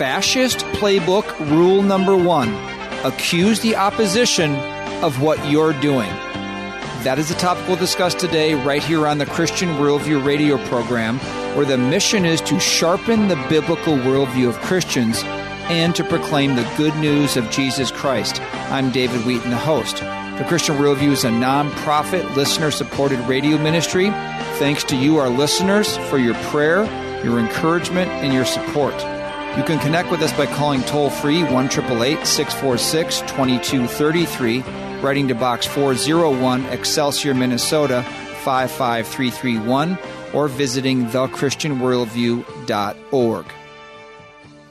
Fascist Playbook Rule Number One Accuse the opposition of what you're doing. That is the topic we'll discuss today, right here on the Christian Worldview radio program, where the mission is to sharpen the biblical worldview of Christians and to proclaim the good news of Jesus Christ. I'm David Wheaton, the host. The Christian Worldview is a non-profit, listener-supported radio ministry. Thanks to you, our listeners, for your prayer, your encouragement, and your support. You can connect with us by calling toll free 1 646 2233, writing to Box 401, Excelsior, Minnesota 55331, or visiting thechristianworldview.org.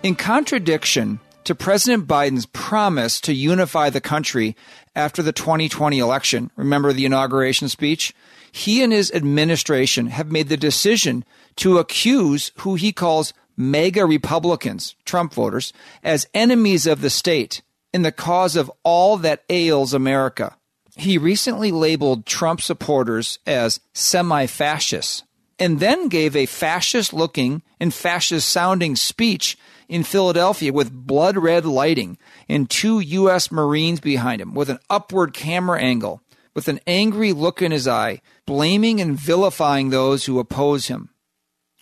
In contradiction to President Biden's promise to unify the country after the 2020 election, remember the inauguration speech? He and his administration have made the decision to accuse who he calls MAGA Republicans, Trump voters, as enemies of the state in the cause of all that ails America. He recently labeled Trump supporters as semi fascists and then gave a fascist looking and fascist sounding speech in Philadelphia with blood red lighting and two U.S. Marines behind him with an upward camera angle, with an angry look in his eye, blaming and vilifying those who oppose him.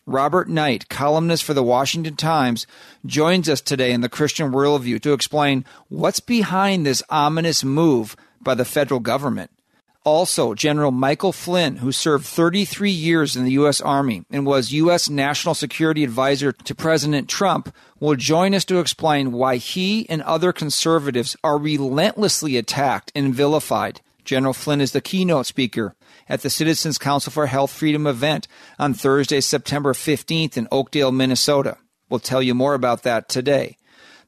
Robert Knight, columnist for the Washington Times, joins us today in the Christian Worldview to explain what's behind this ominous move by the federal government. Also, General Michael Flynn, who served 33 years in the U.S. Army and was U.S. National Security Advisor to President Trump, will join us to explain why he and other conservatives are relentlessly attacked and vilified. General Flynn is the keynote speaker at the Citizens Council for Health Freedom event on Thursday, September 15th in Oakdale, Minnesota. We'll tell you more about that today.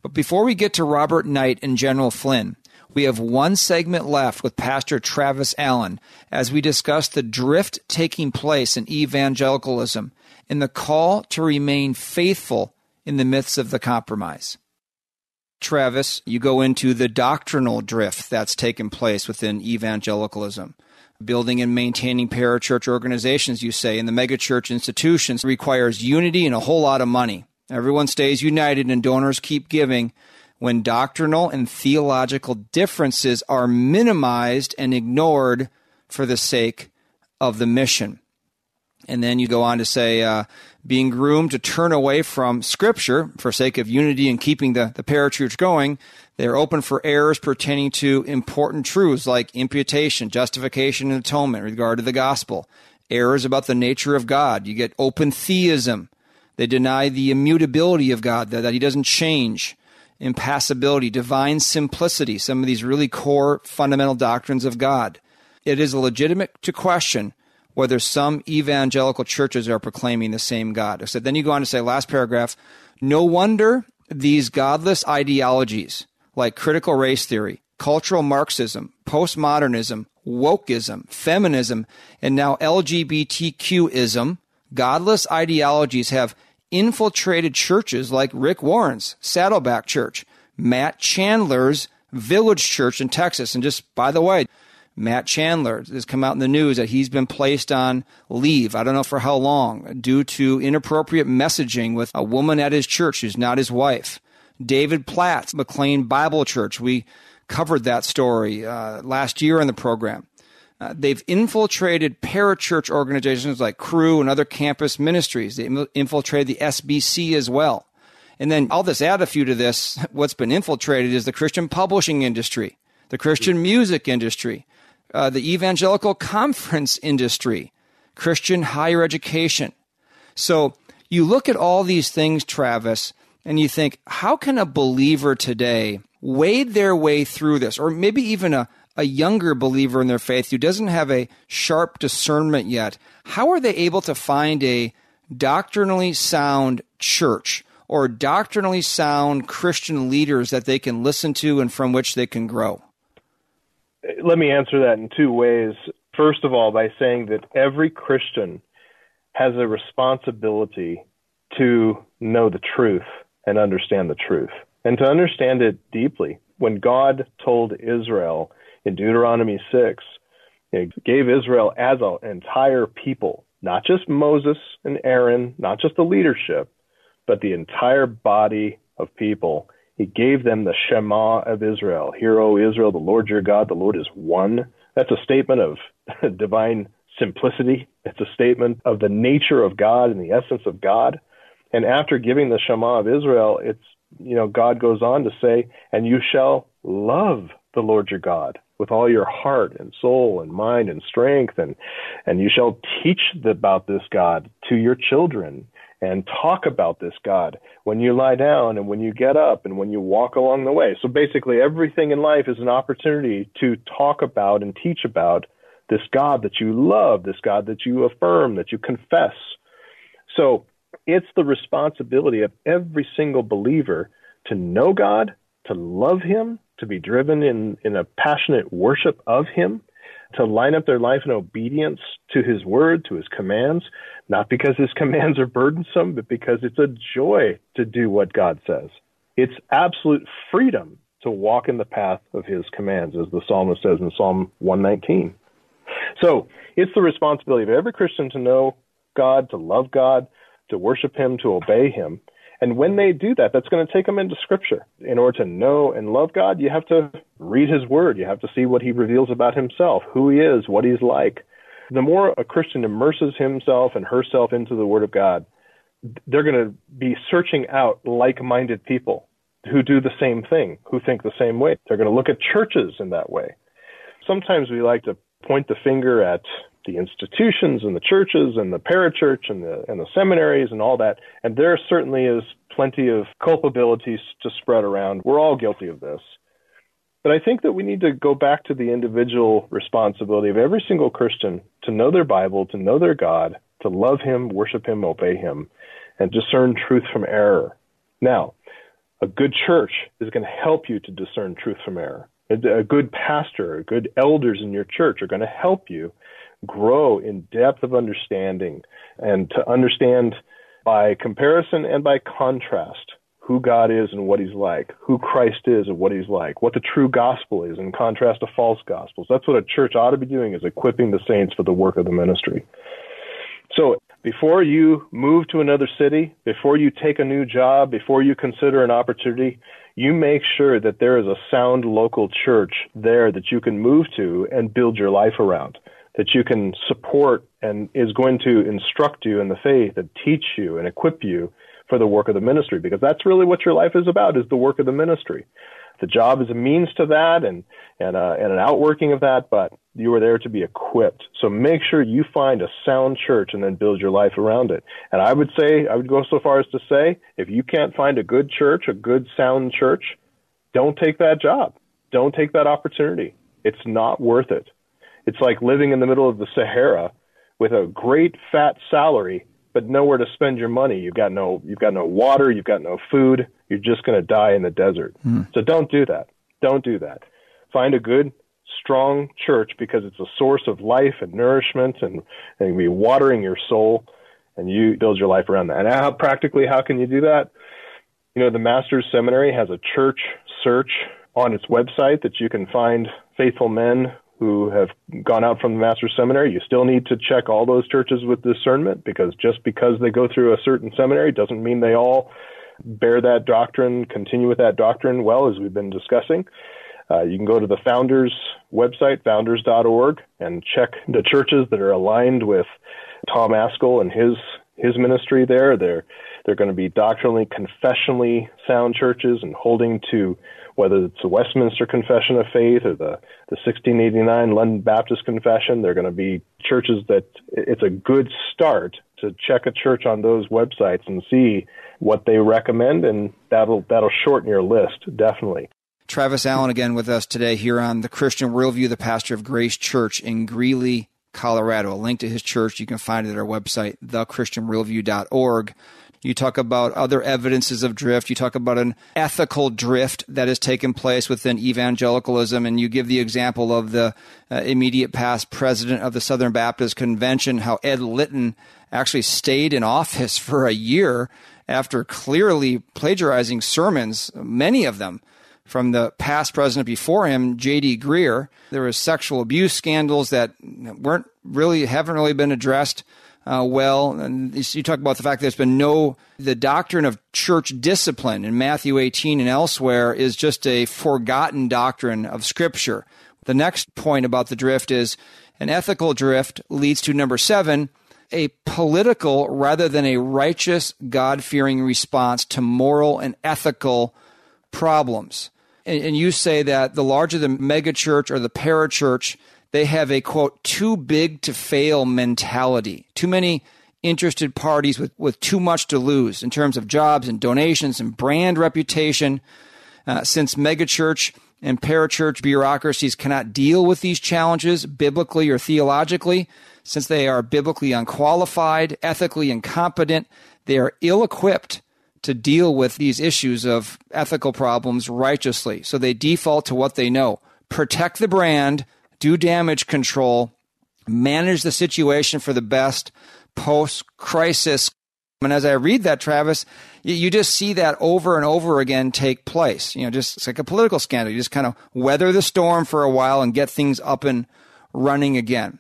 But before we get to Robert Knight and General Flynn, we have one segment left with Pastor Travis Allen as we discuss the drift taking place in evangelicalism and the call to remain faithful in the midst of the compromise. Travis, you go into the doctrinal drift that's taken place within evangelicalism building and maintaining parachurch organizations, you say, in the megachurch institutions requires unity and a whole lot of money. Everyone stays united and donors keep giving when doctrinal and theological differences are minimized and ignored for the sake of the mission. And then you go on to say, uh, being groomed to turn away from Scripture for sake of unity and keeping the, the parachurch going, they are open for errors pertaining to important truths like imputation, justification, and atonement in regard to the gospel. Errors about the nature of God. You get open theism. They deny the immutability of God, that, that He doesn't change. Impassibility, divine simplicity, some of these really core fundamental doctrines of God. It is legitimate to question whether some evangelical churches are proclaiming the same God. So then you go on to say, last paragraph, no wonder these godless ideologies like critical race theory, cultural Marxism, postmodernism, wokeism, feminism, and now LGBTQism, godless ideologies have infiltrated churches like Rick Warren's Saddleback Church, Matt Chandler's Village Church in Texas. And just by the way, Matt Chandler has come out in the news that he's been placed on leave. I don't know for how long due to inappropriate messaging with a woman at his church who's not his wife. David Platt, McLean Bible Church. We covered that story uh, last year in the program. Uh, they've infiltrated parachurch organizations like Cru and other campus ministries. They infiltrated the SBC as well. And then I'll just add a few to this. What's been infiltrated is the Christian publishing industry, the Christian music industry, uh, the evangelical conference industry, Christian higher education. So you look at all these things, Travis, and you think, how can a believer today wade their way through this, or maybe even a, a younger believer in their faith who doesn't have a sharp discernment yet, how are they able to find a doctrinally sound church or doctrinally sound Christian leaders that they can listen to and from which they can grow? Let me answer that in two ways. First of all, by saying that every Christian has a responsibility to know the truth and understand the truth and to understand it deeply. When God told Israel in Deuteronomy 6, he gave Israel as an entire people, not just Moses and Aaron, not just the leadership, but the entire body of people. He gave them the Shema of Israel. Hear, O Israel, the Lord your God, the Lord is one. That's a statement of divine simplicity. It's a statement of the nature of God and the essence of God. And after giving the Shema of Israel, it's, you know, God goes on to say, and you shall love the Lord your God with all your heart and soul and mind and strength and and you shall teach about this God to your children and talk about this God when you lie down and when you get up and when you walk along the way. So basically everything in life is an opportunity to talk about and teach about this God that you love, this God that you affirm, that you confess. So it's the responsibility of every single believer to know God, to love Him, to be driven in, in a passionate worship of Him, to line up their life in obedience to His word, to His commands, not because His commands are burdensome, but because it's a joy to do what God says. It's absolute freedom to walk in the path of His commands, as the psalmist says in Psalm 119. So it's the responsibility of every Christian to know God, to love God, to worship Him, to obey Him. And when they do that, that's going to take them into Scripture. In order to know and love God, you have to read His Word. You have to see what He reveals about Himself, who He is, what He's like. The more a Christian immerses himself and herself into the Word of God, they're going to be searching out like minded people who do the same thing, who think the same way. They're going to look at churches in that way. Sometimes we like to point the finger at the institutions and the churches and the parachurch and the and the seminaries and all that. And there certainly is plenty of culpabilities to spread around. We're all guilty of this. But I think that we need to go back to the individual responsibility of every single Christian to know their Bible, to know their God, to love Him, worship Him, obey Him, and discern truth from error. Now, a good church is going to help you to discern truth from error a good pastor, good elders in your church are going to help you grow in depth of understanding and to understand by comparison and by contrast who God is and what he's like, who Christ is and what he's like, what the true gospel is in contrast to false gospels. That's what a church ought to be doing is equipping the saints for the work of the ministry. So before you move to another city, before you take a new job, before you consider an opportunity, you make sure that there is a sound local church there that you can move to and build your life around, that you can support and is going to instruct you in the faith and teach you and equip you for the work of the ministry, because that's really what your life is about, is the work of the ministry. The job is a means to that and, and, uh, and an outworking of that, but you are there to be equipped. So make sure you find a sound church and then build your life around it. And I would say, I would go so far as to say, if you can't find a good church, a good sound church, don't take that job. Don't take that opportunity. It's not worth it. It's like living in the middle of the Sahara with a great fat salary, but nowhere to spend your money. You've got no, you've got no water, you've got no food. You're just going to die in the desert. Mm. So don't do that. Don't do that. Find a good strong church because it's a source of life and nourishment and, and be watering your soul and you build your life around that. And how practically how can you do that? You know, the Master's Seminary has a church search on its website that you can find faithful men who have gone out from the Master's Seminary. You still need to check all those churches with discernment because just because they go through a certain seminary doesn't mean they all bear that doctrine, continue with that doctrine well, as we've been discussing. Uh, you can go to the Founders website, founders.org, and check the churches that are aligned with Tom Ascol and his his ministry there. They're they're going to be doctrinally, confessionally sound churches and holding to whether it's the Westminster Confession of Faith or the, the 1689 London Baptist Confession. They're going to be churches that it's a good start to check a church on those websites and see what they recommend, and that'll that'll shorten your list definitely. Travis Allen again with us today here on the Christian Worldview, the pastor of Grace Church in Greeley, Colorado. A link to his church you can find it at our website, thechristianworldview.org. You talk about other evidences of drift. You talk about an ethical drift that has taken place within evangelicalism, and you give the example of the uh, immediate past president of the Southern Baptist Convention, how Ed Litton actually stayed in office for a year after clearly plagiarizing sermons, many of them from the past president before him, J.D. Greear. There was sexual abuse scandals that weren't really haven't really been addressed uh, well. And you talk about the fact that there's been no the doctrine of church discipline in Matthew 18 and elsewhere is just a forgotten doctrine of Scripture. The next point about the drift is an ethical drift leads to number seven a political rather than a righteous, God fearing response to moral and ethical problems. And, and, you say that the larger the megachurch or the parachurch, they have a quote, too big to fail mentality. Too many interested parties with, with too much to lose in terms of jobs and donations and brand reputation. Uh, since megachurch and parachurch bureaucracies cannot deal with these challenges biblically or theologically, since they are biblically unqualified, ethically incompetent, they are ill equipped to deal with these issues of ethical problems righteously. So they default to what they know protect the brand, do damage control, manage the situation for the best post crisis. And as I read that, Travis, you just see that over and over again take place. You know, just it's like a political scandal. You just kind of weather the storm for a while and get things up and running again.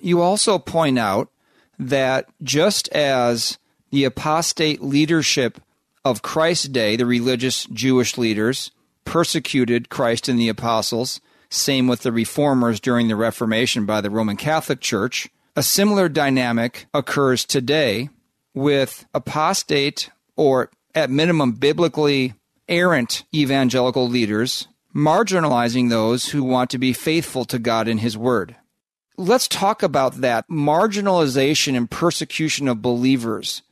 You also point out that just as the apostate leadership of Christ's day, the religious Jewish leaders, persecuted Christ and the apostles, same with the reformers during the Reformation by the Roman Catholic Church, a similar dynamic occurs today with apostate or at minimum biblically errant evangelical leaders marginalizing those who want to be faithful to God and His Word. Let's talk about that marginalization and persecution of believers,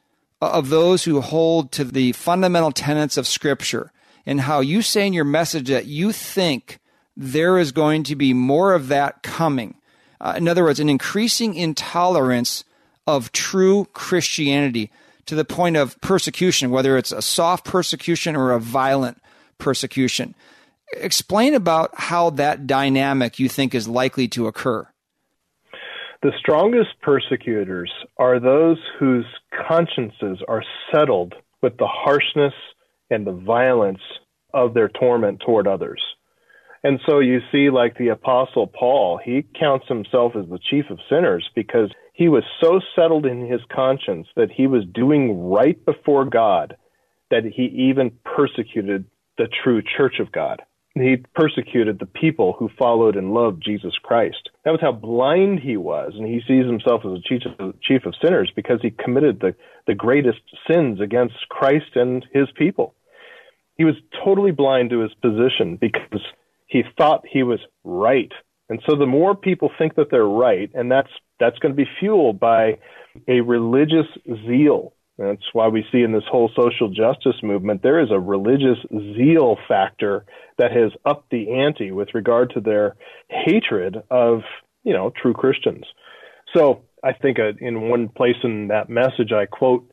uh, of those who hold to the fundamental tenets of Scripture, and how you say in your message that you think there is going to be more of that coming. Uh, in other words, an increasing intolerance of true Christianity to the point of persecution, whether it's a soft persecution or a violent persecution. Explain about how that dynamic you think is likely to occur. The strongest persecutors are those whose consciences are settled with the harshness and the violence of their torment toward others. And so you see, like the Apostle Paul, he counts himself as the chief of sinners because he was so settled in his conscience that he was doing right before God that he even persecuted the true church of God he persecuted the people who followed and loved Jesus Christ. That was how blind he was, and he sees himself as a chief of, sinners because he committed the, the greatest sins against Christ and his people. He was totally blind to his position because he thought he was right. And so the more people think that they're right, and that's that's going to be fueled by a religious zeal that's why we see in this whole social justice movement, there is a religious zeal factor that has upped the ante with regard to their hatred of, you know, true Christians. So I think uh, in one place in that message, I quote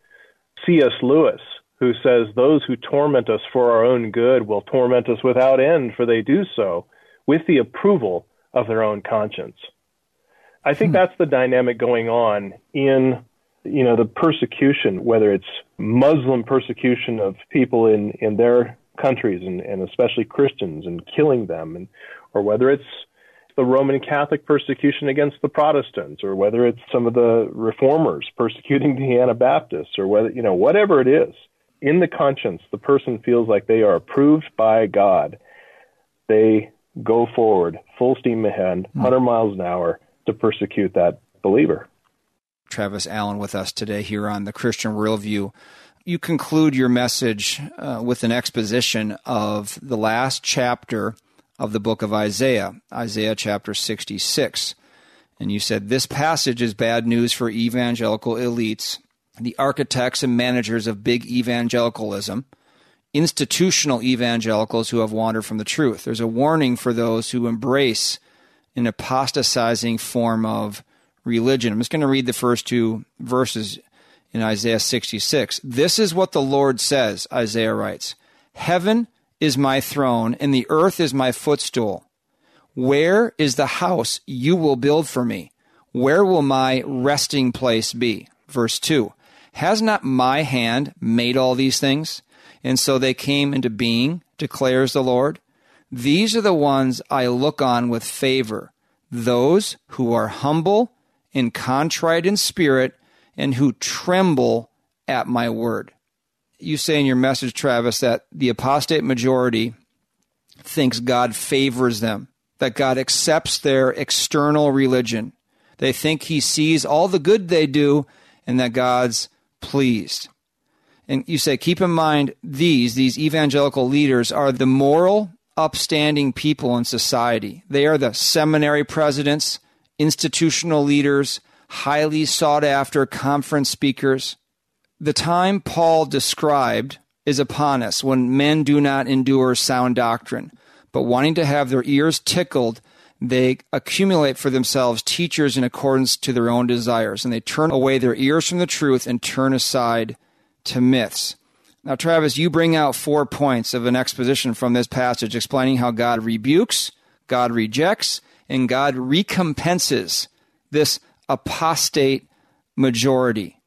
C.S. Lewis, who says, Those who torment us for our own good will torment us without end, for they do so with the approval of their own conscience. I think hmm. that's the dynamic going on in you know, the persecution, whether it's Muslim persecution of people in, in their countries and, and especially Christians and killing them, and, or whether it's the Roman Catholic persecution against the Protestants, or whether it's some of the reformers persecuting the Anabaptists, or whether, you know, whatever it is, in the conscience, the person feels like they are approved by God. They go forward full steam ahead, 100 miles an hour to persecute that believer. Travis Allen with us today here on the Christian Worldview. You conclude your message uh, with an exposition of the last chapter of the book of Isaiah, Isaiah chapter 66. And you said this passage is bad news for evangelical elites, the architects and managers of big evangelicalism. institutional evangelicals who have wandered from the truth. There's a warning for those who embrace an apostatizing form of religion. I'm just going to read the first two verses in Isaiah 66. This is what the Lord says, Isaiah writes Heaven is my throne, and the earth is my footstool. Where is the house you will build for me? Where will my resting place be? Verse 2 Has not my hand made all these things? And so they came into being, declares the Lord. These are the ones I look on with favor, those who are humble and contrite in spirit and who tremble at my word. You say in your message, Travis, that the apostate majority thinks God favors them, that God accepts their external religion. They think he sees all the good they do and that God's pleased. And you say, keep in mind, these, these evangelical leaders are the moral, upstanding people in society. They are the seminary presidents, institutional leaders, highly sought after conference speakers. The time Paul described is upon us when men do not endure sound doctrine, but wanting to have their ears tickled, they accumulate for themselves teachers in accordance to their own desires, and they turn away their ears from the truth and turn aside to myths. Now, Travis, you bring out four points of an exposition from this passage explaining how God rebukes, God rejects, and God recompenses this apostate majority.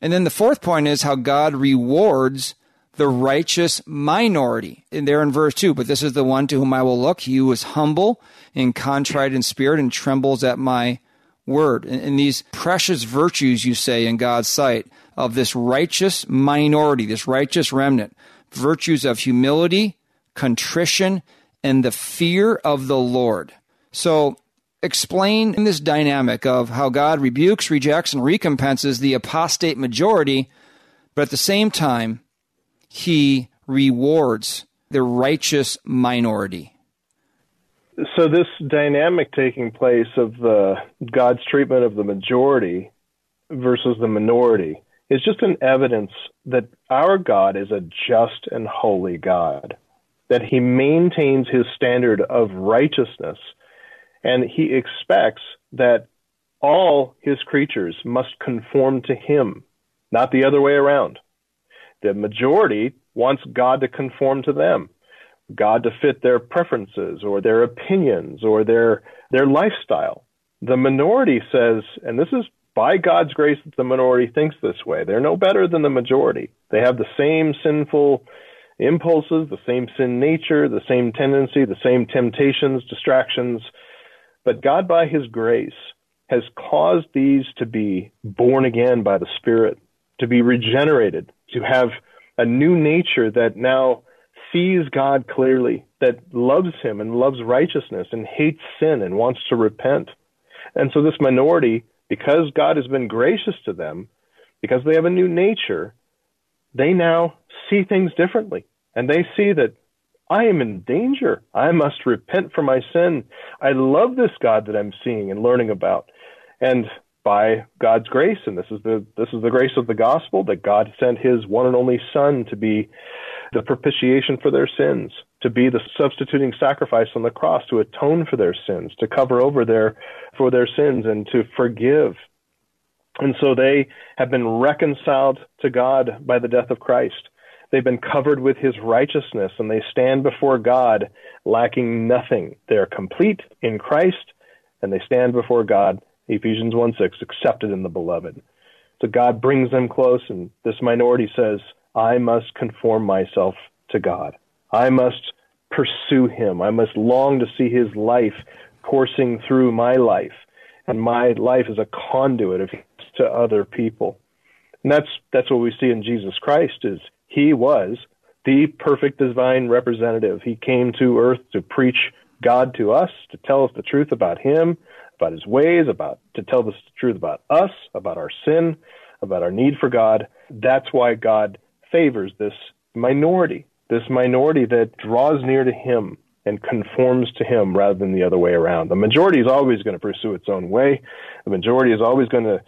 And then the fourth point is how God rewards the righteous minority. And there in verse 2, but this is the one to whom I will look. He is humble and contrite in spirit and trembles at my word. And, and these precious virtues, you say, in God's sight of this righteous minority, this righteous remnant, virtues of humility, contrition, and the fear of the Lord. So, explain in this dynamic of how God rebukes, rejects, and recompenses the apostate majority, but at the same time, he rewards the righteous minority. So, this dynamic taking place of the God's treatment of the majority versus the minority is just an evidence that our God is a just and holy God, that he maintains his standard of righteousness, and he expects that all his creatures must conform to him, not the other way around. The majority wants God to conform to them, God to fit their preferences or their opinions or their, their lifestyle. The minority says, and this is by God's grace that the minority thinks this way. They're no better than the majority. They have the same sinful impulses, the same sin nature, the same tendency, the same temptations, distractions. But God, by His grace, has caused these to be born again by the Spirit, to be regenerated, to have a new nature that now sees God clearly, that loves Him and loves righteousness and hates sin and wants to repent. And so this minority because God has been gracious to them, because they have a new nature, they now see things differently. And they see that I am in danger. I must repent for my sin. I love this God that I'm seeing and learning about. And by God's grace, and this is the this is the grace of the gospel, that God sent his one and only Son to be the propitiation for their sins, to be the substituting sacrifice on the cross, to atone for their sins, to cover over their for their sins and to forgive. And so they have been reconciled to God by the death of Christ. They've been covered with his righteousness and they stand before God lacking nothing. They are complete in Christ and they stand before God, Ephesians 1 6, accepted in the beloved. So God brings them close and this minority says, I must conform myself to God. I must pursue him. I must long to see his life coursing through my life, and my life is a conduit of to other people. And that's that's what we see in Jesus Christ is he was the perfect divine representative. He came to earth to preach God to us, to tell us the truth about him, about his ways, about to tell us the truth about us, about our sin, about our need for God. That's why God favors this minority, this minority that draws near to him and conforms to him rather than the other way around. The majority is always going to pursue its own way. The majority is always going to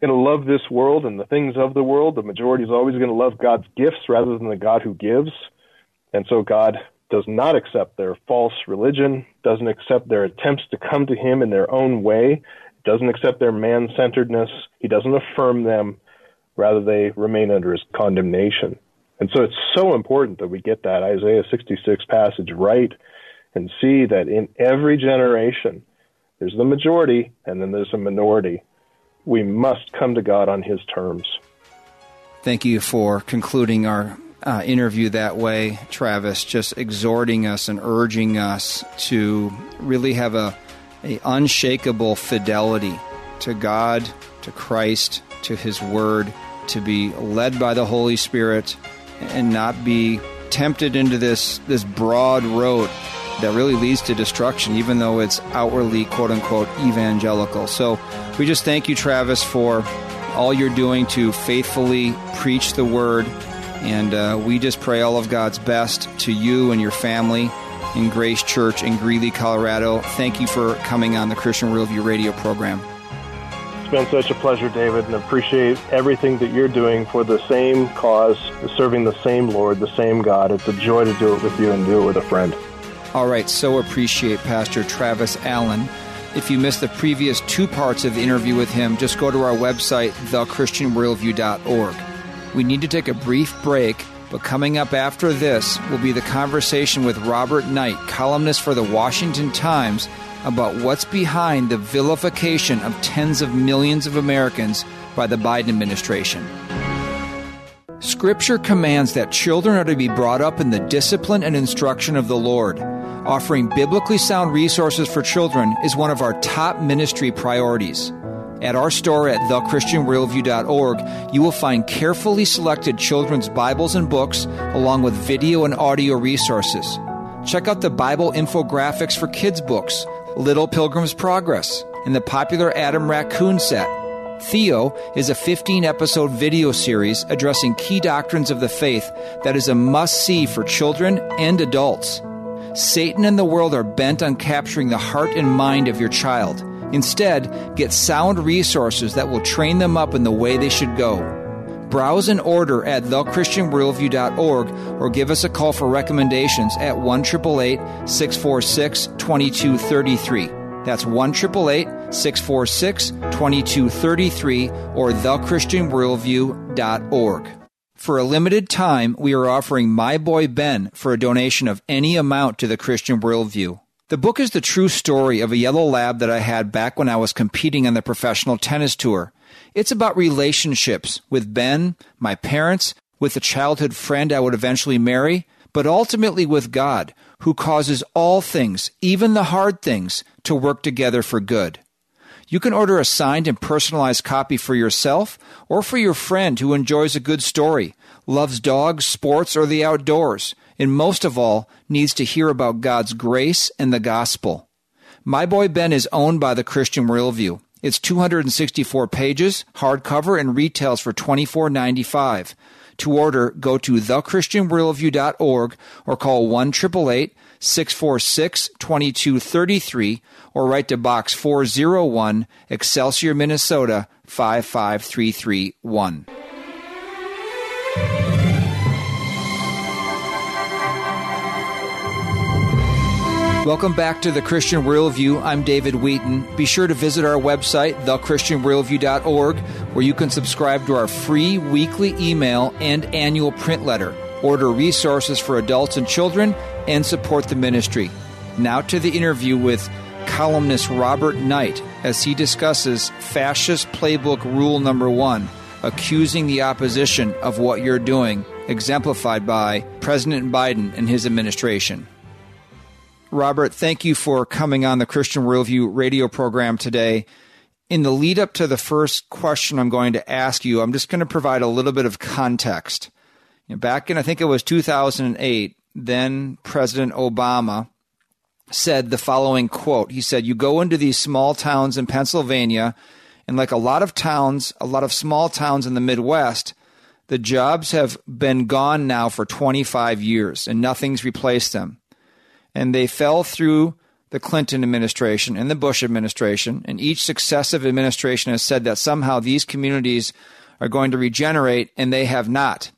going to love this world and the things of the world. The majority is always going to love God's gifts rather than the God who gives. And so God does not accept their false religion, doesn't accept their attempts to come to Him in their own way, doesn't accept their man centeredness, He doesn't affirm them. Rather, they remain under His condemnation. And so it's so important that we get that Isaiah 66 passage right and see that in every generation, there's the majority and then there's a minority. We must come to God on His terms. Thank you for concluding our uh, interview that way, Travis, just exhorting us and urging us to really have a, a unshakable fidelity to God, to Christ, to His Word, to be led by the Holy Spirit, and not be tempted into this this broad road that really leads to destruction, even though it's outwardly quote unquote evangelical. So we just thank you, Travis, for all you're doing to faithfully preach the word and uh, we just pray all of God's best to you and your family in Grace Church in Greeley, Colorado. Thank you for coming on the Christian Worldview radio program. It's been such a pleasure, David, and appreciate everything that you're doing for the same cause, serving the same Lord, the same God. It's a joy to do it with you and do it with a friend. All right, so appreciate Pastor Travis Allen. If you missed the previous two parts of the interview with him, just go to our website, thechristianworldview.org. We need to take a brief break, but coming up after this will be the conversation with Robert Knight, columnist for the Washington Times, about what's behind the vilification of tens of millions of Americans by the Biden administration. Scripture commands that children are to be brought up in the discipline and instruction of the Lord. Offering biblically sound resources for children is one of our top ministry priorities. At our store at thechristianworldview.org, you will find carefully selected children's Bibles and books, along with video and audio resources. Check out the Bible infographics for kids' books, Little Pilgrim's Progress, and the popular Adam Raccoon set. Theo is a 15 episode video series addressing key doctrines of the faith that is a must see for children and adults. Satan and the world are bent on capturing the heart and mind of your child. Instead, get sound resources that will train them up in the way they should go. Browse and order at thechristianworldview.org or give us a call for recommendations at 1 646 2233. That's 1 646 2233 or thechristianworldview.org. For a limited time, we are offering My Boy Ben for a donation of any amount to the Christian Worldview. The book is the true story of a yellow lab that I had back when I was competing on the professional tennis tour. It's about relationships with Ben, my parents, with a childhood friend I would eventually marry, but ultimately with God, who causes all things, even the hard things, to work together for good. You can order a signed and personalized copy for yourself or for your friend who enjoys a good story, loves dogs, sports, or the outdoors and most of all, needs to hear about God's grace and the gospel. My Boy Ben is owned by the Christian Worldview. It's 264 pages, hardcover, and retails for $24.95. To order, go to thechristianworldview.org or call 1 646 2233 or write to Box 401, Excelsior, Minnesota 55331. Welcome back to the Christian Worldview. I'm David Wheaton. Be sure to visit our website, thechristianworldview.org, where you can subscribe to our free weekly email and annual print letter, order resources for adults and children, and support the ministry. Now to the interview with columnist Robert Knight as he discusses fascist playbook rule number one accusing the opposition of what you're doing, exemplified by President Biden and his administration. Robert, thank you for coming on the Christian Worldview radio program today. In the lead up to the first question I'm going to ask you, I'm just going to provide a little bit of context. You know, back in, I think it was 2008, then President Obama said the following quote. He said, You go into these small towns in Pennsylvania, and like a lot of towns, a lot of small towns in the Midwest, the jobs have been gone now for 25 years and nothing's replaced them and they fell through the Clinton administration and the Bush administration, and each successive administration has said that somehow these communities are going to regenerate, and they have not.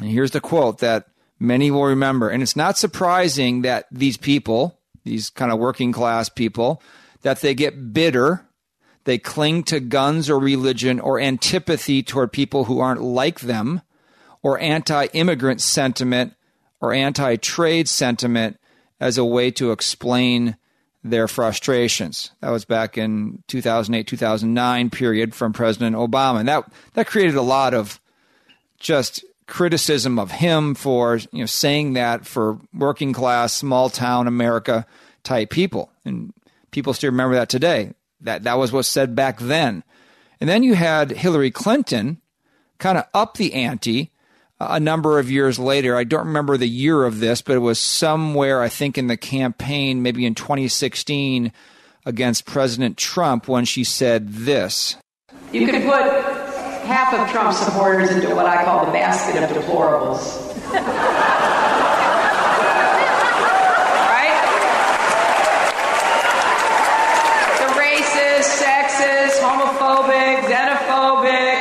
And here's the quote that Many will remember. And it's not surprising that these people, these kind of working class people, that they get bitter. They cling to guns or religion or antipathy toward people who aren't like them or anti immigrant sentiment or anti trade sentiment as a way to explain their frustrations. That was back in 2008, 2009 period from President Obama. And that, that created a lot of just criticism of him for you know saying that for working class small town America type people and people still remember that today that that was what said back then and then you had Hillary Clinton kind of up the ante a number of years later I don't remember the year of this but it was somewhere I think in the campaign maybe in 2016 against President Trump when she said this you could put half of Trump supporters into what I call the basket of deplorables. right? The racist, sexist, homophobic, xenophobic,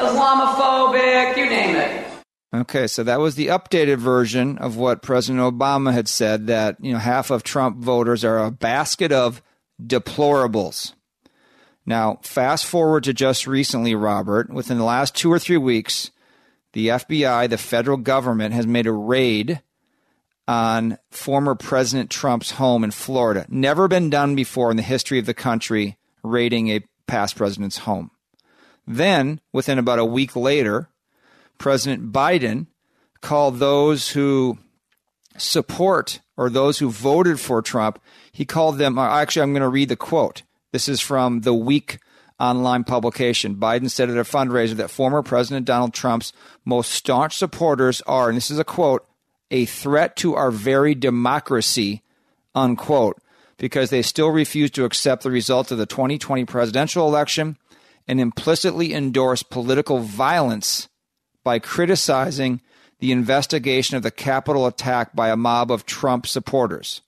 Islamophobic, you name it. Okay, so that was the updated version of what President Obama had said that, you know, half of Trump voters are a basket of deplorables. Now, fast forward to just recently, Robert, within the last two or three weeks, the FBI, the federal government, has made a raid on former President Trump's home in Florida. Never been done before in the history of the country, raiding a past president's home. Then, within about a week later, President Biden called those who support or those who voted for Trump, he called them, uh, actually, I'm going to read the quote. This is from the Week online publication. Biden said at a fundraiser that former President Donald Trump's most staunch supporters are, and this is a quote, a threat to our very democracy, unquote, because they still refuse to accept the results of the 2020 presidential election and implicitly endorse political violence by criticizing the investigation of the Capitol attack by a mob of Trump supporters.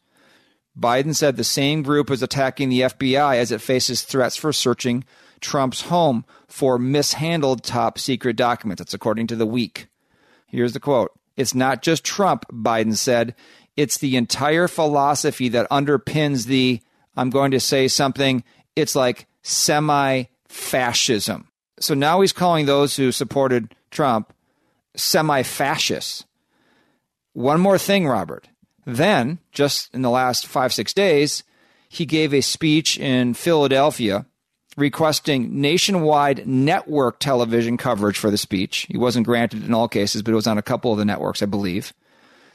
Biden said the same group is attacking the FBI as it faces threats for searching Trump's home for mishandled top secret documents. That's according to The Week. Here's the quote It's not just Trump, Biden said. It's the entire philosophy that underpins the, I'm going to say something, it's like semi fascism. So now he's calling those who supported Trump semi fascists. One more thing, Robert. Then, just in the last five, six days, he gave a speech in Philadelphia requesting nationwide network television coverage for the speech. He wasn't granted in all cases, but it was on a couple of the networks, I believe.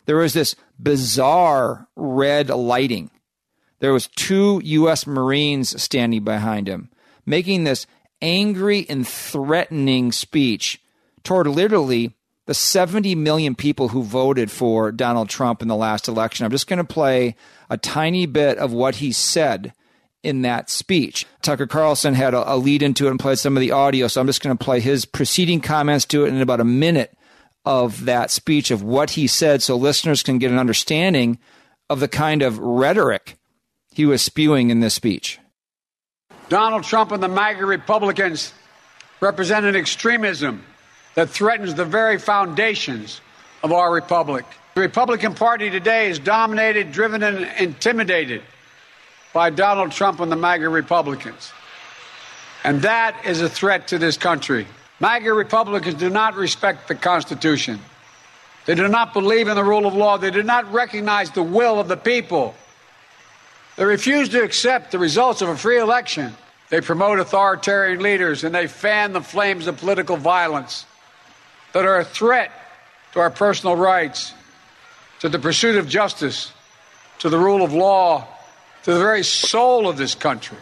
There was this bizarre red lighting. There was two U.S. Marines standing behind him, making this angry and threatening speech toward literally the 70 million people who voted for Donald Trump in the last election. I'm just going to play a tiny bit of what he said in that speech. Tucker Carlson had a, a, lead into it and played some of the audio, so I'm just going to play his preceding comments to it in about a minute of that speech of what he said so listeners can get an understanding of the kind of rhetoric he was spewing in this speech. Donald Trump and the MAGA Republicans represent an extremism that threatens the very foundations of our republic. The Republican Party today is dominated, driven, and intimidated by Donald Trump and the MAGA Republicans. And that is a threat to this country. MAGA Republicans do not respect the Constitution. They do not believe in the rule of law. They do not recognize the will of the people. They refuse to accept the results of a free election. They promote authoritarian leaders and they fan the flames of political violence that are a threat to our personal rights, to the pursuit of justice, to the rule of law, to the very soul of this country.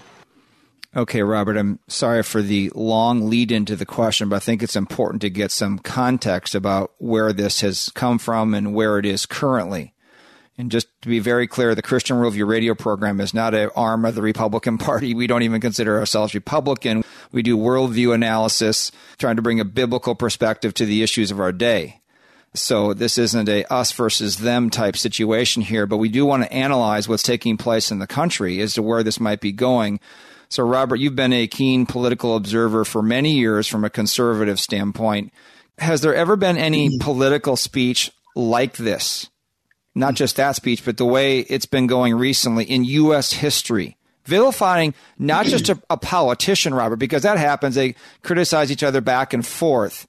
Okay, Robert, I'm sorry for the long lead into the question, but I think it's important to get some context about where this has come from and where it is currently. And just to be very clear, the Christian Worldview radio program is not an arm of the Republican Party. We don't even consider ourselves Republican. We do worldview analysis, trying to bring a biblical perspective to the issues of our day. So this isn't a us versus them type situation here, but we do want to analyze what's taking place in the country as to where this might be going. So, Robert, you've been a keen political observer for many years from a conservative standpoint. Has there ever been any mm-hmm. political speech like this. Not just that speech, but the way it's been going recently in U.S. history. Vilifying not just a, a politician, Robert, because that happens. They criticize each other back and forth,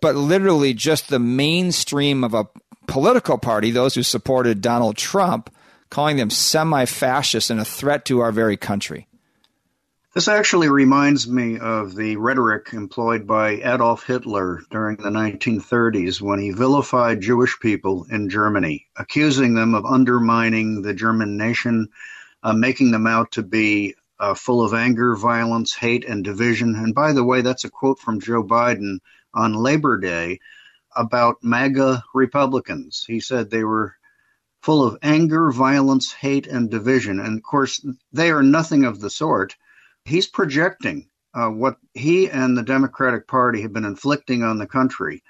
but literally just the mainstream of a political party, those who supported Donald Trump, calling them semi fascist and a threat to our very country. This actually reminds me of the rhetoric employed by Adolf Hitler during the 1930s when he vilified Jewish people in Germany, accusing them of undermining the German nation, uh, making them out to be uh, full of anger, violence, hate, and division. And by the way, that's a quote from Joe Biden on Labor Day about MAGA Republicans. He said they were full of anger, violence, hate, and division. And of course, they are nothing of the sort he's projecting uh, what he and the Democratic Party have been inflicting on the country.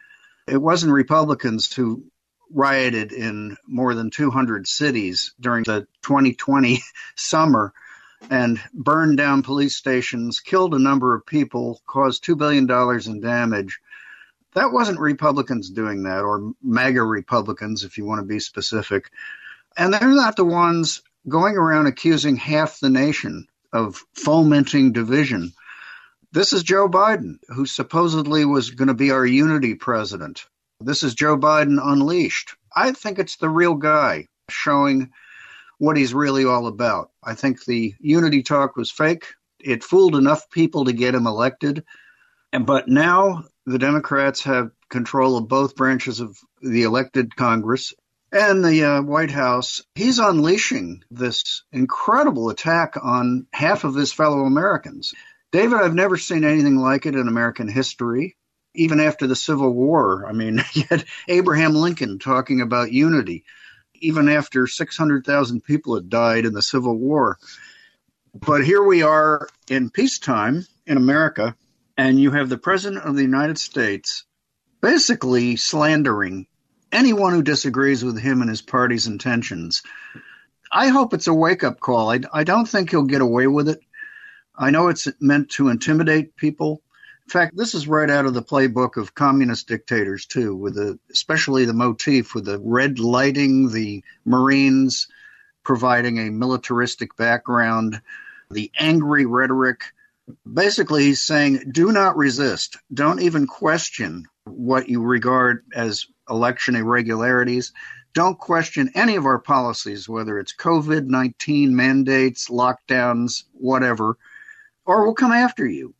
It wasn't Republicans who rioted in more than 200 cities during the 2020 summer and burned down police stations, killed a number of people, caused $2 billion in damage. That wasn't Republicans doing that, or MAGA Republicans, if you want to be specific. And they're not the ones going around accusing half the nation of fomenting division. This is Joe Biden, who supposedly was going to be our unity president. This is Joe Biden unleashed. I think it's the real guy showing what he's really all about. I think the unity talk was fake. It fooled enough people to get him elected. And but now the Democrats have control of both branches of the elected Congress and the uh, White House, he's unleashing this incredible attack on half of his fellow Americans. David, I've never seen anything like it in American history. Even after the Civil War, I mean, you had Abraham Lincoln talking about unity, even after 600,000 people had died in the Civil War. But here we are in peacetime in America, and you have the President of the United States basically slandering anyone who disagrees with him and his party's intentions. I hope it's a wake up call. I, I don't think he'll get away with it. I know it's meant to intimidate people. In fact, this is right out of the playbook of communist dictators too, with the especially the motif with the red lighting, the Marines providing a militaristic background, the angry rhetoric. Basically, he's saying, do not resist. Don't even question what you regard as election irregularities. Don't question any of our policies, whether it's COVID 19 mandates, lockdowns, whatever, or we'll come after you.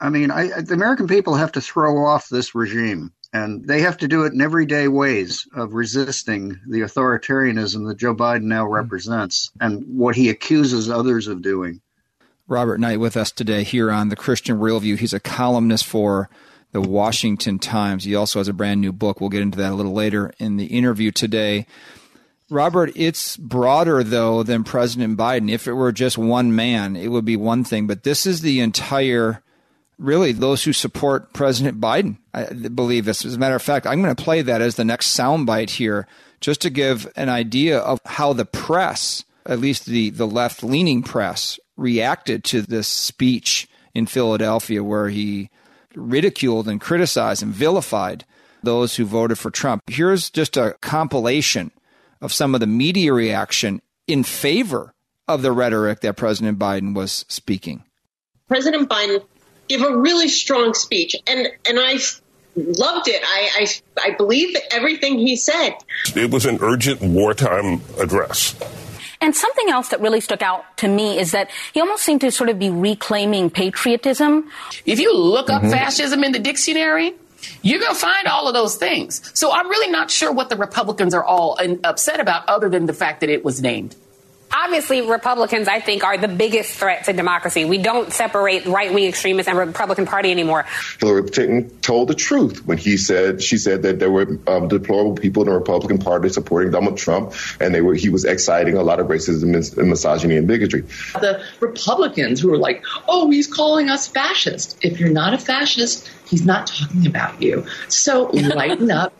I mean, I, the American people have to throw off this regime, and they have to do it in everyday ways of resisting the authoritarianism that Joe Biden now hmm. represents and what he accuses others of doing. Robert Knight with us today here on the Christian Worldview. He's a columnist for the Washington Times. He also has a brand new book. We'll get into that a little later in the interview today. Robert, it's broader though than President Biden. If it were just one man, it would be one thing, but this is the entire really those who support President Biden. I believe this. As a matter of fact, I'm going to play that as the next soundbite here just to give an idea of how the press, at least the, the left leaning press, reacted to this speech in Philadelphia where he ridiculed and criticized and vilified those who voted for Trump. Here's just a compilation of some of the media reaction in favor of the rhetoric that President Biden was speaking. President Biden gave a really strong speech, and and I loved it. I, I I believe everything he said. It was an urgent wartime address. And something else that really stuck out to me is that he almost seemed to sort of be reclaiming patriotism. If you look up mm-hmm. fascism in the dictionary, you're going to find all of those things. So I'm really not sure what the Republicans are all upset about other than the fact that it was named obviously Republicans, I think, are the biggest threat to democracy. We don't separate right wing extremists and Republican Party anymore. Hillary Clinton told the truth when he said she said that there were um, deplorable people in the Republican Party supporting Donald Trump, and they were he was exciting a lot of racism and misogyny and bigotry. The Republicans who were like, "Oh, he's calling us fascist." If you're not a fascist, he's not talking about you. So lighten up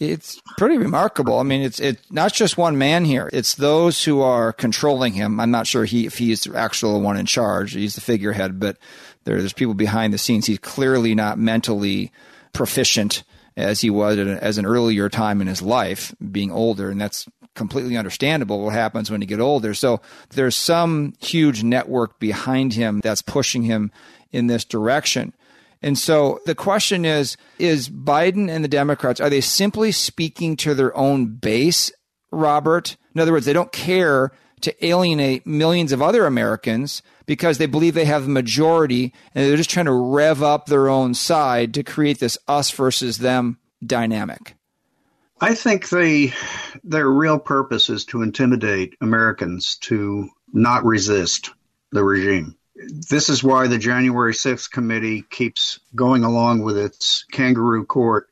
it's pretty remarkable. I mean, it's it's not just one man here. It's those who are controlling him. I'm not sure he if he's the actual one in charge. He's the figurehead, but there, there's people behind the scenes. He's clearly not mentally proficient as he was as an earlier time in his life, being older, and that's completely understandable what happens when you get older. So there's some huge network behind him that's pushing him in this direction. And so the question is is Biden and the Democrats are they simply speaking to their own base, Robert? In other words, they don't care to alienate millions of other Americans because they believe they have the majority and they're just trying to rev up their own side to create this us versus them dynamic. I think they their real purpose is to intimidate Americans to not resist the regime. This is why the January 6th committee keeps going along with its kangaroo court,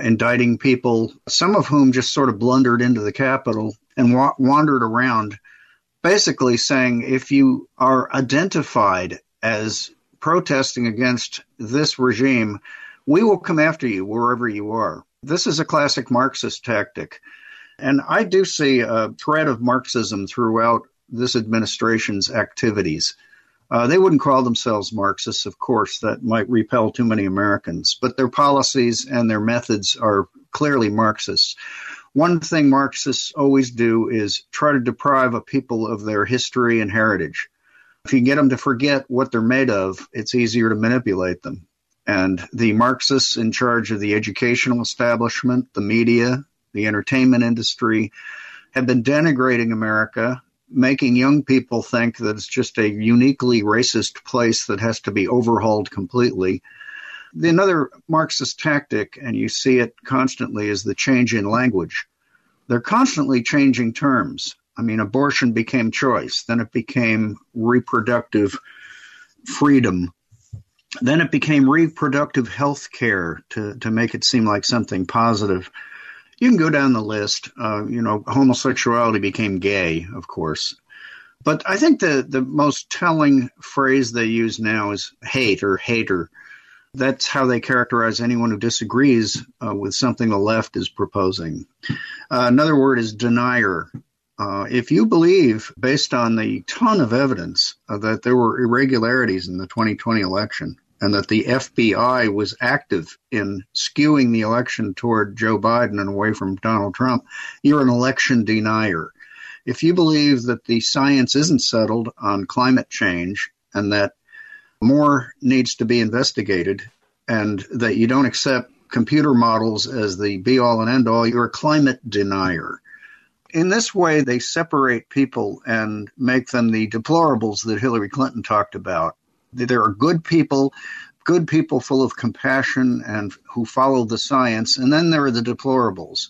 indicting people, some of whom just sort of blundered into the Capitol and wa- wandered around, basically saying if you are identified as protesting against this regime, we will come after you wherever you are. This is a classic Marxist tactic. And I do see a thread of Marxism throughout this administration's activities. Uh, they wouldn't call themselves Marxists, of course, that might repel too many Americans, but their policies and their methods are clearly Marxists. One thing Marxists always do is try to deprive a people of their history and heritage. If you get them to forget what they're made of, it's easier to manipulate them. And the Marxists in charge of the educational establishment, the media, the entertainment industry have been denigrating America making young people think that it's just a uniquely racist place that has to be overhauled completely. Another Marxist tactic, and you see it constantly, is the change in language. They're constantly changing terms. I mean, abortion became choice, then it became reproductive freedom, then it became reproductive health care to, to make it seem like something positive you can go down the list. Uh, you know, homosexuality became gay, of course. But I think the, the most telling phrase they use now is hate or hater. That's how they characterize anyone who disagrees uh, with something the left is proposing. Uh, another word is denier. Uh, if you believe, based on the ton of evidence, uh, that there were irregularities in the 2020 election, and that the FBI was active in skewing the election toward Joe Biden and away from Donald Trump, you're an election denier. If you believe that the science isn't settled on climate change and that more needs to be investigated and that you don't accept computer models as the be all and end all, you're a climate denier. In this way, they separate people and make them the deplorables that Hillary Clinton talked about there are good people, good people full of compassion and who follow the science, and then there are the deplorables.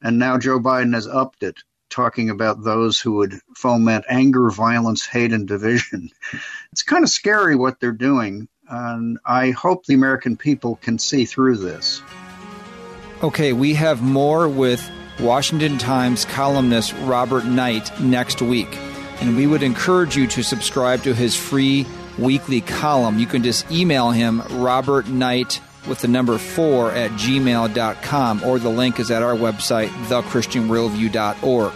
And now Joe Biden has upped it, talking about those who would foment anger, violence, hate, and division. It's kind of scary what they're doing, and I hope the American people can see through this. Okay, we have more with Washington Times columnist Robert Knight next week. And we would encourage you to subscribe to his free weekly column, you can just email him, Robert Knight, with the number 4 at gmail.com, or the link is at our website, thechristianworldview.org.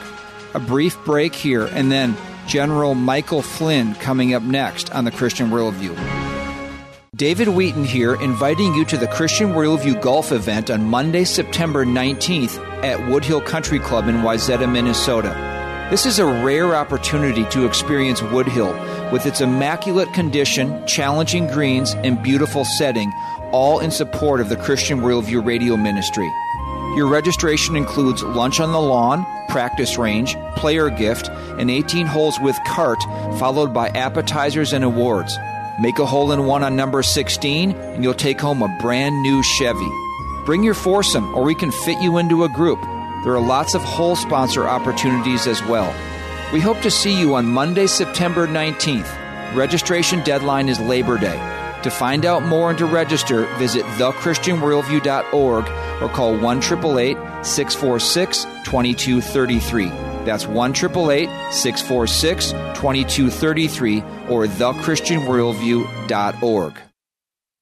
A brief break here, and then General Michael Flynn coming up next on the Christian Worldview. David Wheaton here, inviting you to the Christian Worldview Golf event on Monday, September 19th at Woodhill Country Club in Wayzata, Minnesota. This is a rare opportunity to experience Woodhill with its immaculate condition, challenging greens, and beautiful setting, all in support of the Christian Worldview Radio Ministry. Your registration includes lunch on the lawn, practice range, player gift, and 18 holes with cart, followed by appetizers and awards. Make a hole in one on number 16, and you'll take home a brand new Chevy. Bring your foursome, or we can fit you into a group. There are lots of hole sponsor opportunities as well. We hope to see you on Monday, September 19th. Registration deadline is Labor Day. To find out more and to register, visit thechristianworldview.org or call 1 888 646 2233. That's 1 888 646 2233 or thechristianworldview.org.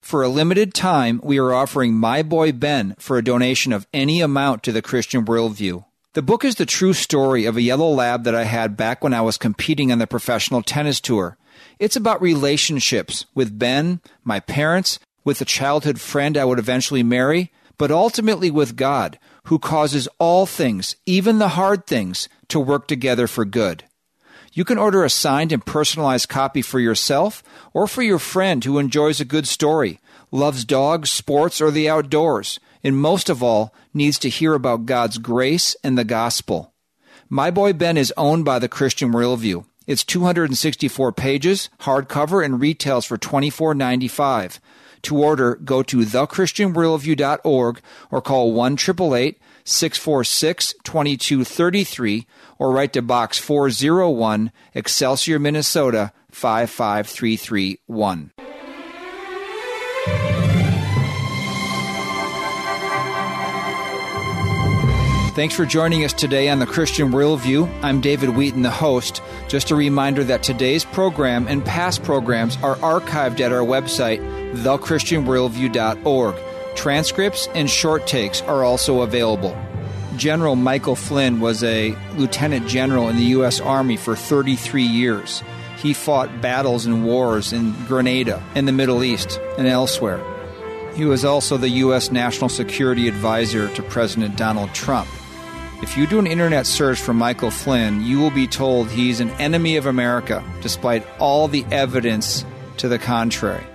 For a limited time, we are offering My Boy Ben for a donation of any amount to the Christian Worldview. The book is the true story of a yellow lab that I had back when I was competing on the professional tennis tour. It's about relationships with Ben, my parents, with a childhood friend I would eventually marry, but ultimately with God, who causes all things, even the hard things, to work together for good. You can order a signed and personalized copy for yourself or for your friend who enjoys a good story, loves dogs, sports, or the outdoors, and most of all, needs to hear about God's grace and the gospel. My Boy Ben is owned by the Christian Worldview. It's 264 pages, hardcover, and retails for $24.95. To order, go to thechristianworldview.org or call 1-888-646-2233, or write to Box 401, Excelsior, Minnesota 55331. Thanks for joining us today on the Christian Worldview. I'm David Wheaton, the host. Just a reminder that today's program and past programs are archived at our website, thechristianworldview.org. Transcripts and short takes are also available. General Michael Flynn was a lieutenant general in the U.S. Army for 33 years. He fought battles and wars in Grenada, in the Middle East, and elsewhere. He was also the U.S. National Security Advisor to President Donald Trump. If you do an internet search for Michael Flynn, you will be told he's an enemy of America, despite all the evidence to the contrary.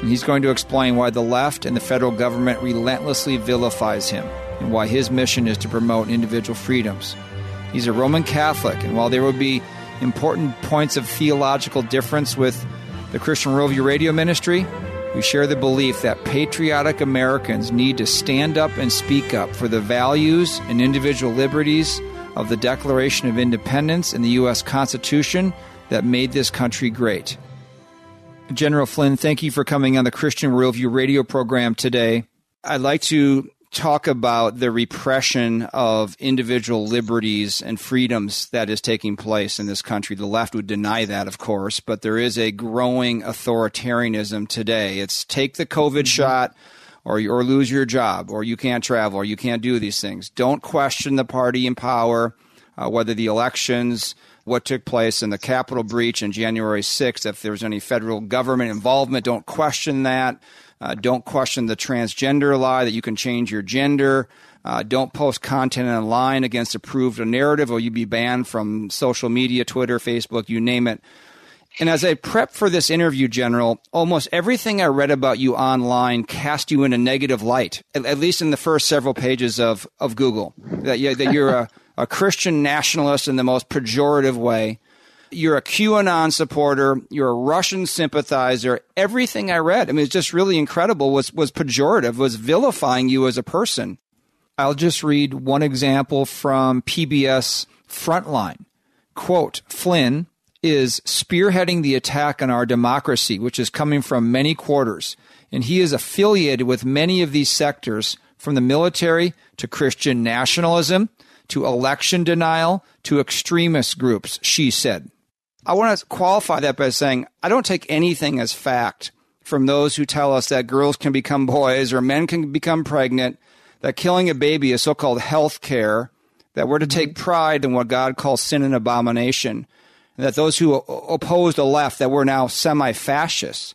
And he's going to explain why the left and the federal government relentlessly vilifies him and why his mission is to promote individual freedoms. He's a Roman Catholic, and while there will be important points of theological difference with the Christian Worldview Radio Ministry, we share the belief that patriotic Americans need to stand up and speak up for the values and individual liberties of the Declaration of Independence and the U.S. Constitution that made this country great. General Flynn, thank you for coming on the Christian Worldview radio program today. I'd like to talk about the repression of individual liberties and freedoms that is taking place in this country. The left would deny that, of course, but there is a growing authoritarianism today. It's take the COVID mm-hmm. shot or, or lose your job or you can't travel or you can't do these things. Don't question the party in power, uh, whether the elections, what took place in the Capitol breach in January 6th, if there's any federal government involvement, don't question that. Uh, don't question the transgender lie that you can change your gender. Uh, don't post content online against approved narrative or you'll be banned from social media, Twitter, Facebook, you name it. And as I prep for this interview, General, almost everything I read about you online cast you in a negative light, at, at least in the first several pages of, of Google. That, you, that you're a, a Christian nationalist in the most pejorative way you're a QAnon supporter, you're a Russian sympathizer. Everything I read, I mean, it's just really incredible, was, was pejorative, was vilifying you as a person. I'll just read one example from PBS Frontline. Quote, Flynn is spearheading the attack on our democracy, which is coming from many quarters, and he is affiliated with many of these sectors from the military to Christian nationalism to election denial to extremist groups, she said. I want to qualify that by saying I don't take anything as fact from those who tell us that girls can become boys or men can become pregnant, that killing a baby is so called health care, that we're to take mm-hmm. pride in what God calls sin and abomination, and that those who oppose the left, that we're now semi fascists.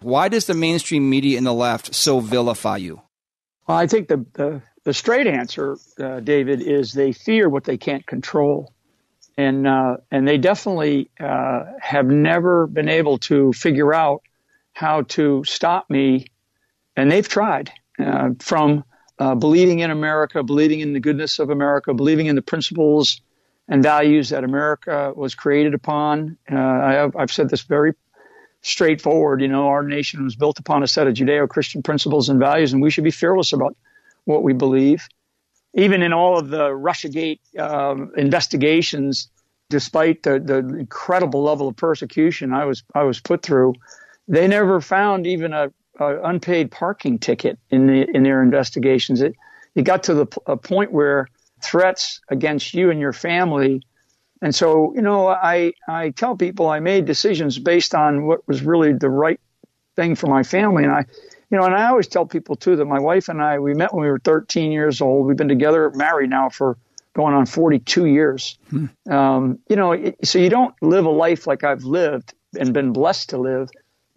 Why does the mainstream media and the left so vilify you? Well, I think the, the, the straight answer, uh, David, is they fear what they can't control and uh, and they definitely uh, have never been able to figure out how to stop me, and they've tried uh, from uh, believing in America, believing in the goodness of America, believing in the principles and values that America was created upon. Uh, I have, I've said this very straightforward. You know, our nation was built upon a set of Judeo-Christian principles and values, and we should be fearless about what we believe even in all of the Russiagate um, investigations, despite the, the incredible level of persecution I was I was put through, they never found even a, a unpaid parking ticket in the in their investigations. It it got to the point where threats against you and your family. And so, you know, I, I tell people I made decisions based on what was really the right thing for my family. And I, you know, and I always tell people too that my wife and I, we met when we were 13 years old. We've been together, married now for going on 42 years. Hmm. Um, you know, it, so you don't live a life like I've lived and been blessed to live,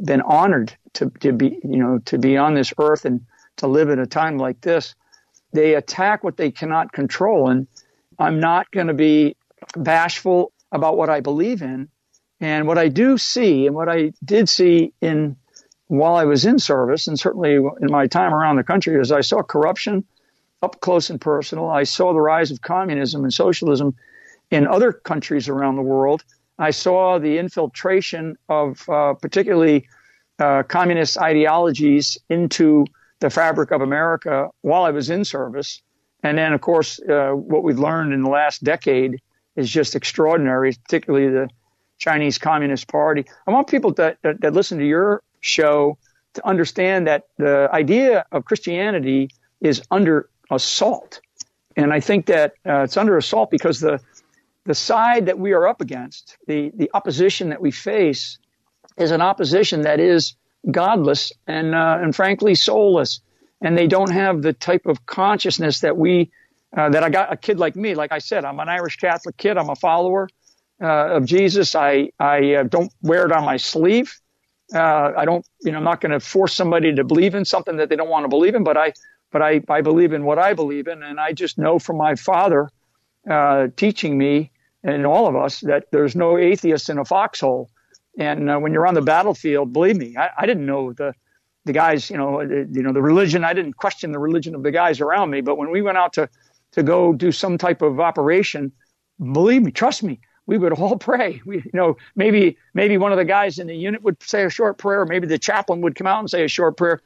been honored to, to be, you know, to be on this earth and to live in a time like this. They attack what they cannot control. And I'm not going to be bashful about what I believe in. And what I do see, and what I did see in while I was in service, and certainly in my time around the country, is I saw corruption up close and personal. I saw the rise of communism and socialism in other countries around the world. I saw the infiltration of uh, particularly uh, communist ideologies into the fabric of America while I was in service. And then, of course, uh, what we've learned in the last decade is just extraordinary, particularly the Chinese Communist Party. I want people that, that, that listen to your show to understand that the idea of Christianity is under assault. And I think that uh, it's under assault because the the side that we are up against, the the opposition that we face, is an opposition that is godless and uh, and frankly soulless, and they don't have the type of consciousness that we uh, that I got a kid like me. Like I said, I'm an Irish Catholic kid. I'm a follower uh, of Jesus. I I uh, don't wear it on my sleeve. Uh, I don't, you know, I'm not going to force somebody to believe in something that they don't want to believe in, but I, but I, I believe in what I believe in. And I just know from my father, uh, teaching me and all of us that there's no atheist in a foxhole. And uh, when you're on the battlefield, believe me, I, I didn't know the, the guys, you know, you know, the religion. I didn't question the religion of the guys around me. But when we went out to, to go do some type of operation, believe me, trust me, we would all pray. We, you know, maybe maybe one of the guys in the unit would say a short prayer, maybe the chaplain would come out and say a short prayer.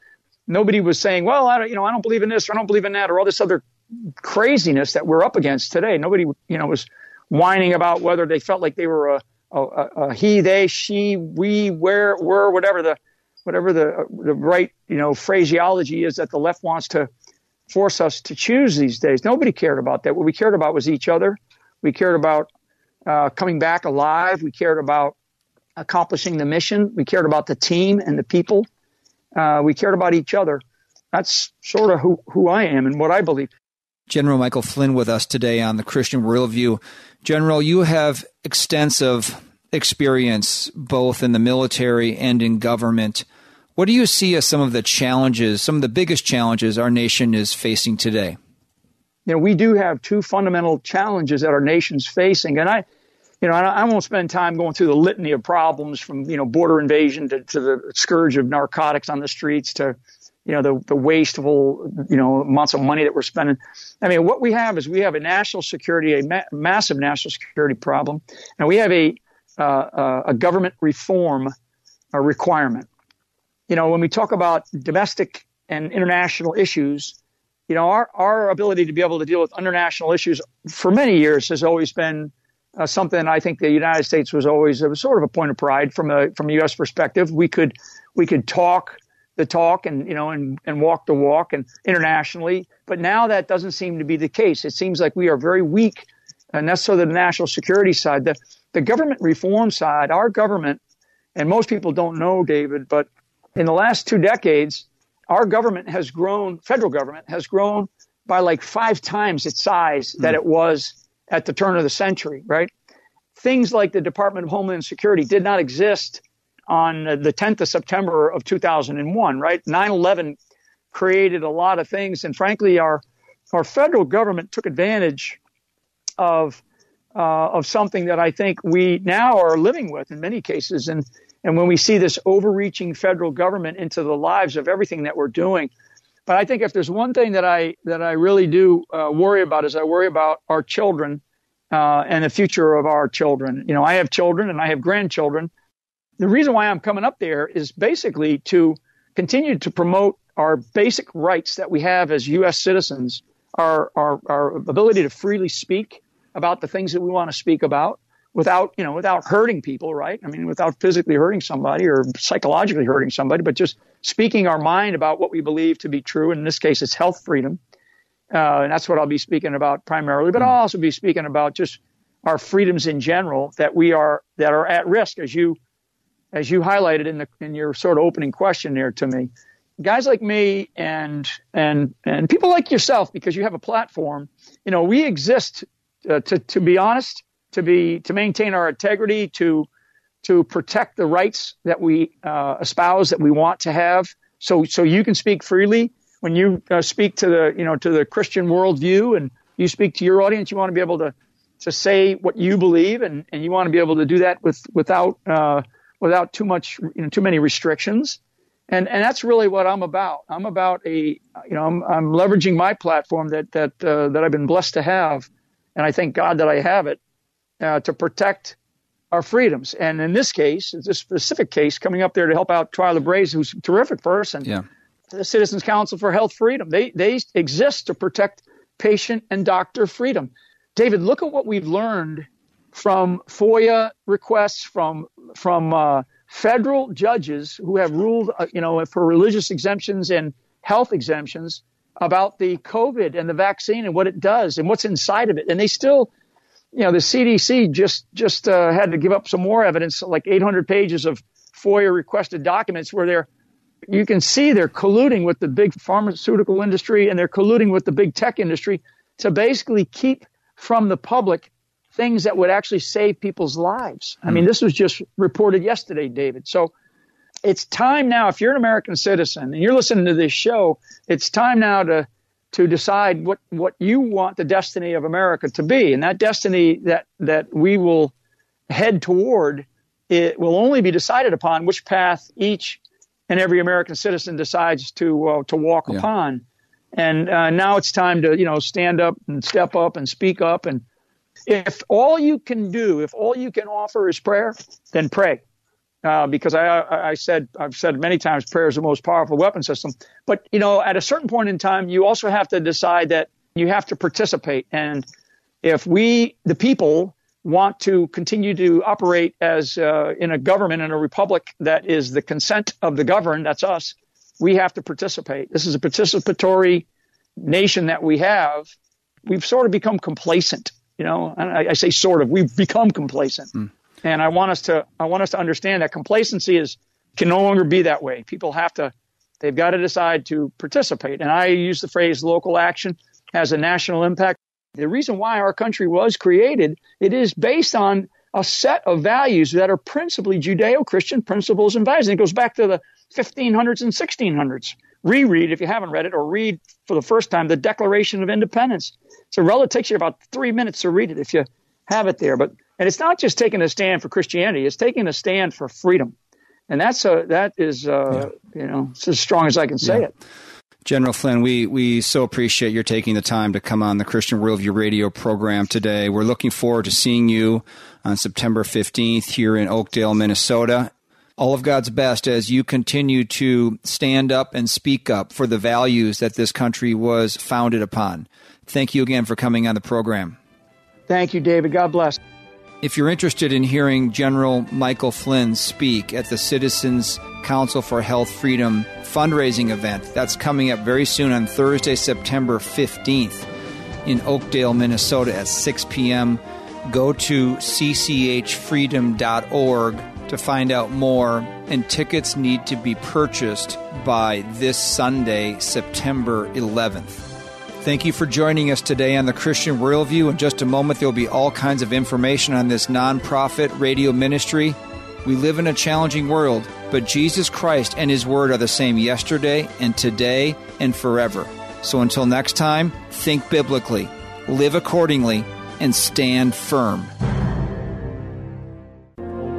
Nobody was saying, "Well, I don't, you know, I don't believe in this, or I don't believe in that, or all this other craziness that we're up against today." Nobody, you know, was whining about whether they felt like they were a, a, a he, they, she, we, where, were, whatever the whatever the the right you know phraseology is that the left wants to force us to choose these days. Nobody cared about that. What we cared about was each other. We cared about uh, coming back alive. We cared about accomplishing the mission. We cared about the team and the people. Uh, we cared about each other. That's sort of who, who I am and what I believe. General Michael Flynn with us today on the Christian Worldview. General, you have extensive experience both in the military and in government. What do you see as some of the challenges, some of the biggest challenges our nation is facing today? You know, we do have two fundamental challenges that our nation's facing. And I, you know, I, won't spend time going through the litany of problems from, you know, border invasion to, to the scourge of narcotics on the streets to, you know, the, the wasteful, you know, amounts of money that we're spending. I mean, what we have is we have a national security, a ma- massive national security problem, and we have a, uh, uh, a government reform a requirement. You know, when we talk about domestic and international issues, you know, our, our ability to be able to deal with international issues for many years has always been uh, something I think the United States was always was sort of a point of pride from a from a U.S. perspective. We could we could talk the talk and you know and and walk the walk and internationally, but now that doesn't seem to be the case. It seems like we are very weak, and that's of the national security side. The the government reform side, our government, and most people don't know, David, but in the last two decades, our government has grown. Federal government has grown by like five times its size mm. that it was at the turn of the century, right? Things like the Department of Homeland Security did not exist on the 10th of September of 2001, right? 9/11 created a lot of things, and frankly, our our federal government took advantage of uh, of something that I think we now are living with in many cases, and and when we see this overreaching federal government into the lives of everything that we're doing, but I think if there's one thing that I that I really do uh, worry about is I worry about our children uh, and the future of our children. You know, I have children and I have grandchildren. The reason why I'm coming up there is basically to continue to promote our basic rights that we have as U.S. citizens, our our, our ability to freely speak about the things that we want to speak about, without, you know, without hurting people, right? I mean, without physically hurting somebody or psychologically hurting somebody, but just speaking our mind about what we believe to be true. and In this case, it's health freedom. Uh, and that's what I'll be speaking about primarily, but I'll also be speaking about just our freedoms in general that we are, that are at risk as you, as you highlighted in the, in your sort of opening question there to me. Guys like me and, and, and people like yourself, because you have a platform, you know, we exist uh, to, to be honest, to be to maintain our integrity, to to protect the rights that we uh, espouse, that we want to have. So so you can speak freely. when you uh, speak to the you know to the Christian worldview and you speak to your audience, you want to be able to to say what you believe, and, and you want to be able to do that with without uh, without too much you know too many restrictions, and and that's really what I'm about. I'm about a you know I'm, I'm leveraging my platform that that uh, that I've been blessed to have, and I thank God that I have it uh, to protect our freedoms. And in this case, this specific case, coming up there to help out Twila Brase, who's a terrific person. Yeah. The Citizens Council for Health Freedom. They they exist to protect patient and doctor freedom. David, look at what we've learned from FOIA requests from from uh, federal judges who have ruled, uh, you know, for religious exemptions and health exemptions about the COVID and the vaccine and what it does and what's inside of it, and they still, you know, the CDC just just uh, had to give up some more evidence, like 800 pages of FOIA requested documents, where they're you can see they're colluding with the big pharmaceutical industry and they're colluding with the big tech industry to basically keep from the public things that would actually save people's lives. I mean, hmm. this was just reported yesterday, David. So it's time now, if you're an American citizen and you're listening to this show, it's time now to to decide what, what you want the destiny of America to be. And that destiny that, that we will head toward, it will only be decided upon which path each and every American citizen decides to uh, to walk yeah. upon. And uh, now it's time to you know stand up and step up and speak up. And if all you can do, if all you can offer is prayer, then pray. Uh, because I, I said I've said many times prayer is the most powerful weapon system. But you know, at a certain point in time, you also have to decide that you have to participate. And if we, the people, want to continue to operate as uh, in a government in a republic that is the consent of the governed, that's us, we have to participate. This is a participatory nation that we have. We've sort of become complacent, you know. And I, I say sort of. We've become complacent, mm. And I want us to. I want us to understand that complacency is can no longer be that way. People have to. They've got to decide to participate. And I use the phrase local action has a national impact. The reason why our country was created, it is based on a set of values that are principally Judeo-Christian principles and values. And it goes back to the 1500s and 1600s. Reread if you haven't read it, or read for the first time the Declaration of Independence. It's a relative takes you about three minutes to read it if you have it there. But and it's not just taking a stand for Christianity; it's taking a stand for freedom, and that's a that is uh, yeah. you know it's as strong as I can say yeah. it. General Flynn, we, we so appreciate your taking the time to come on the Christian Worldview radio program today. We're looking forward to seeing you on September 15th here in Oakdale, Minnesota. All of God's best as you continue to stand up and speak up for the values that this country was founded upon. Thank you again for coming on the program. Thank you, David. God bless. If you're interested in hearing General Michael Flynn speak at the Citizens Council for Health Freedom fundraising event, that's coming up very soon on Thursday, September 15th in Oakdale, Minnesota at 6 p.m. Go to cchfreedom.org to find out more, and tickets need to be purchased by this Sunday, September 11th. Thank you for joining us today on the Christian Worldview. In just a moment, there will be all kinds of information on this nonprofit radio ministry. We live in a challenging world, but Jesus Christ and His Word are the same yesterday and today and forever. So until next time, think biblically, live accordingly, and stand firm.